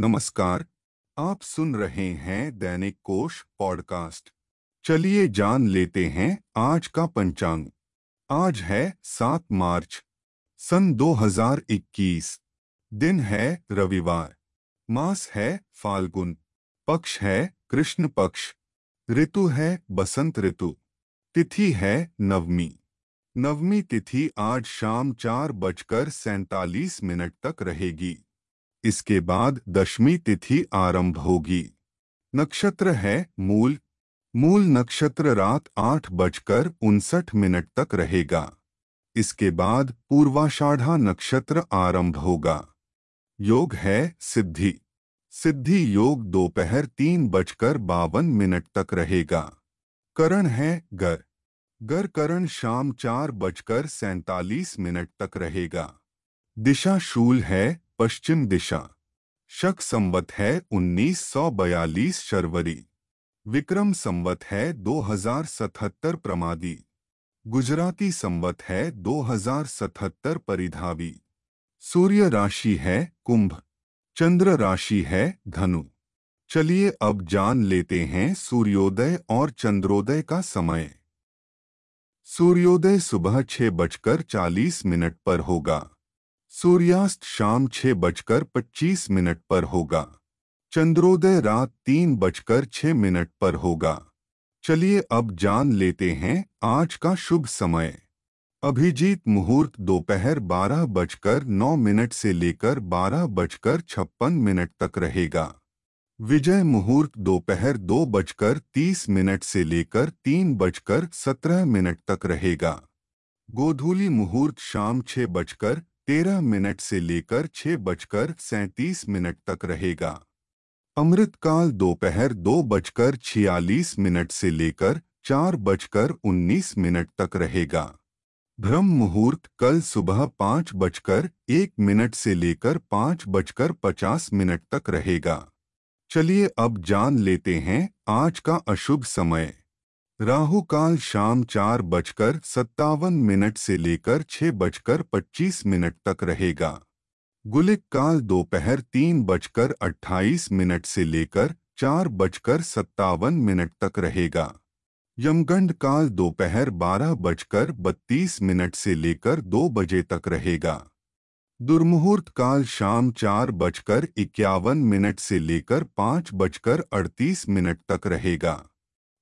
नमस्कार, आप सुन रहे हैं दैनिक कोश पॉडकास्ट। चलिए जान लेते हैं आज का पंचांग। आज है सात मार्च, सन 2021 दिन है रविवार, मास है फाल्गुन, पक्ष है कृष्ण पक्ष, ऋतु है बसंत ऋतु, तिथि है नवमी। नवमी तिथि आज शाम चार बजकर सैतालीस मिनट तक रहेगी। इसके बाद दशमी तिथि आरंभ होगी। नक्षत्र है मूल। मूल नक्षत्र रात आठ बजकर उनसठ मिनट तक रहेगा। इसके बाद पूर्वाषाढ़ा नक्षत्र आरंभ होगा। योग है सिद्धि। सिद्धि योग दोपहर तीन बजकर बावन मिनट तक रहेगा। करण है गर। गर करण शाम चार बजकर सैतालीस मिनट तक रहेगा। दिशा शूल है पश्चिम दिशा। शक संवत है 1942 शर्वरी। विक्रम संवत है 2077 प्रमादी। गुजराती संवत है 2077 परिधावी। सूर्य राशि है कुंभ। चंद्र राशि है धनु। चलिए अब जान लेते हैं सूर्योदय और चंद्रोदय का समय। सूर्योदय सुबह छह बजकर चालीस मिनट पर होगा। सूर्यास्त शाम छह बजकर पच्चीस मिनट पर होगा। चंद्रोदय रात तीन बजकर छह मिनट पर होगा। चलिए अब जान लेते हैं आज का शुभ समय। अभिजीत मुहूर्त दोपहर बारह बजकर नौ मिनट से लेकर बारह बजकर छप्पन मिनट तक रहेगा। विजय मुहूर्त दोपहर दो बजकर तीस मिनट से लेकर तीन बजकर सत्रह मिनट तक रहेगा। गोधूली मुहूर्त शाम छह बजकर तेरह मिनट से लेकर छह बजकर सैंतीस मिनट तक रहेगा। अमृतकाल दोपहर दो बजकर छियालीस मिनट से लेकर चार बजकर उन्नीस मिनट तक रहेगा। ब्रह्म मुहूर्त कल सुबह पाँच बजकर एक मिनट से लेकर पाँच बजकर पचास मिनट तक रहेगा। चलिए अब जान लेते हैं आज का अशुभ समय। राहु काल शाम चार बजकर सत्तावन मिनट से लेकर छह बजकर पच्चीस मिनट तक रहेगा। गुलिक काल दोपहर तीन बजकर अट्ठाईस मिनट से लेकर चार बजकर सत्तावन मिनट तक रहेगा। यमगंड काल दोपहर बारह बजकर बत्तीस मिनट से लेकर दो बजे तक रहेगा। दुर्मुहूर्त काल शाम चार बजकर इक्यावन मिनट से लेकर पाँच बजकर अड़तीस मिनट तक रहेगा।